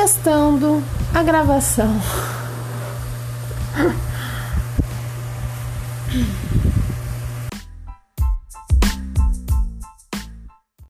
testando a gravação.